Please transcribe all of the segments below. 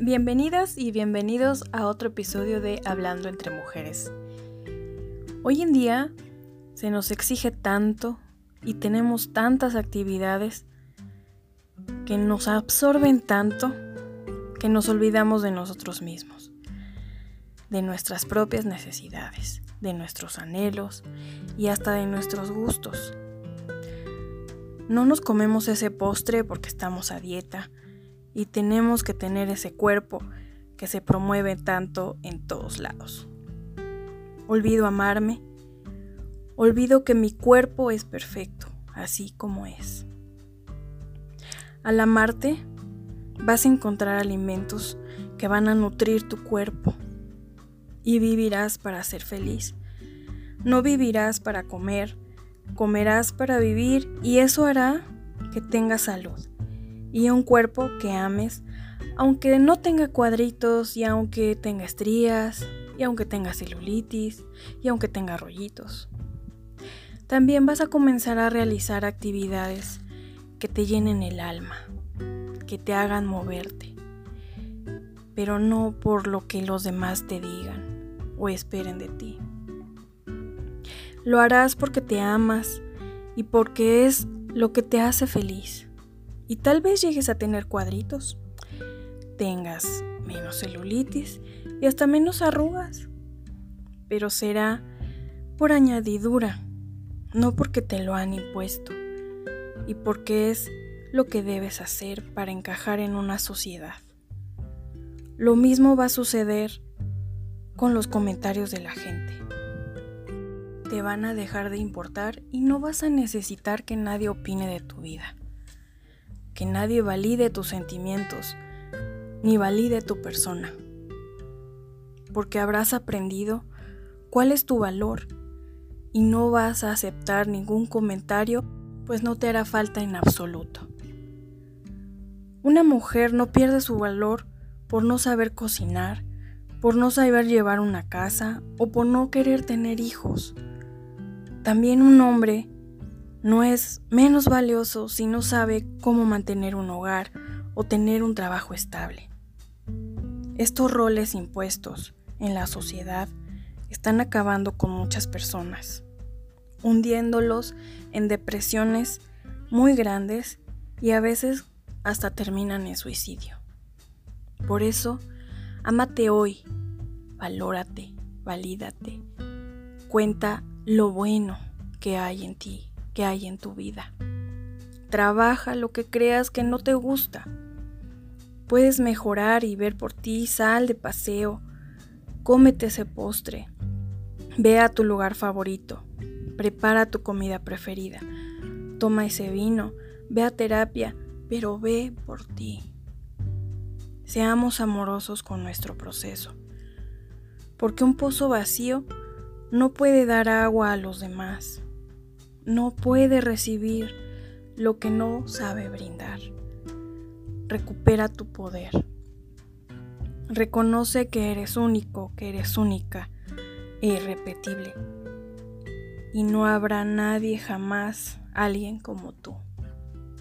Bienvenidas y bienvenidos a otro episodio de Hablando entre Mujeres. Hoy en día se nos exige tanto y tenemos tantas actividades que nos absorben tanto que nos olvidamos de nosotros mismos, de nuestras propias necesidades, de nuestros anhelos y hasta de nuestros gustos. No nos comemos ese postre porque estamos a dieta y tenemos que tener ese cuerpo que se promueve tanto en todos lados. Olvido amarme, olvido que mi cuerpo es perfecto, así como es. Al amarte, vas a encontrar alimentos que van a nutrir tu cuerpo y vivirás para ser feliz. No vivirás para comer, comerás para vivir y eso hará que tengas salud y un cuerpo que ames, aunque no tenga cuadritos y aunque tenga estrías y aunque tenga celulitis y aunque tenga rollitos. También vas a comenzar a realizar actividades que te llenen el alma, que te hagan moverte, pero no por lo que los demás te digan o esperen de ti. Lo harás porque te amas y porque es lo que te hace feliz y tal vez llegues a tener cuadritos, tengas menos celulitis y hasta menos arrugas, pero será por añadidura, no porque te lo han impuesto y porque es lo que debes hacer para encajar en una sociedad. Lo mismo va a suceder con los comentarios de la gente. Te van a dejar de importar y no vas a necesitar que nadie opine de tu vida que nadie valide tus sentimientos, ni valide tu persona, porque habrás aprendido cuál es tu valor y no vas a aceptar ningún comentario, pues no te hará falta en absoluto. Una mujer no pierde su valor por no saber cocinar, por no saber llevar una casa o por no querer tener hijos. También un hombre no es menos valioso si no sabe cómo mantener un hogar o tener un trabajo estable. Estos roles impuestos en la sociedad están acabando con muchas personas, hundiéndolos en depresiones muy grandes y a veces hasta terminan en suicidio. Por eso, amate hoy, valórate, valídate, cuenta lo bueno que hay en ti que hay en tu vida. Trabaja lo que creas que no te gusta. Puedes mejorar y ver por ti, sal de paseo, cómete ese postre, ve a tu lugar favorito, prepara tu comida preferida, toma ese vino, ve a terapia, pero ve por ti. Seamos amorosos con nuestro proceso, porque un pozo vacío no puede dar agua a los demás no puede recibir lo que no sabe brindar. Recupera tu poder. Reconoce que eres único, que eres única e irrepetible. Y no habrá nadie jamás alguien como tú.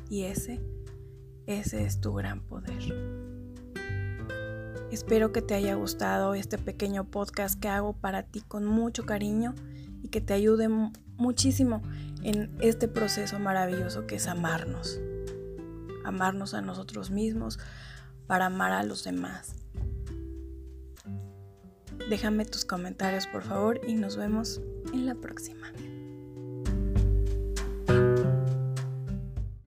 Y ese, ese es tu gran poder. Espero que te haya gustado este pequeño podcast que hago para ti con mucho cariño y que te ayude muchísimo en este proceso maravilloso que es amarnos. Amarnos a nosotros mismos para amar a los demás. Déjame tus comentarios por favor y nos vemos en la próxima.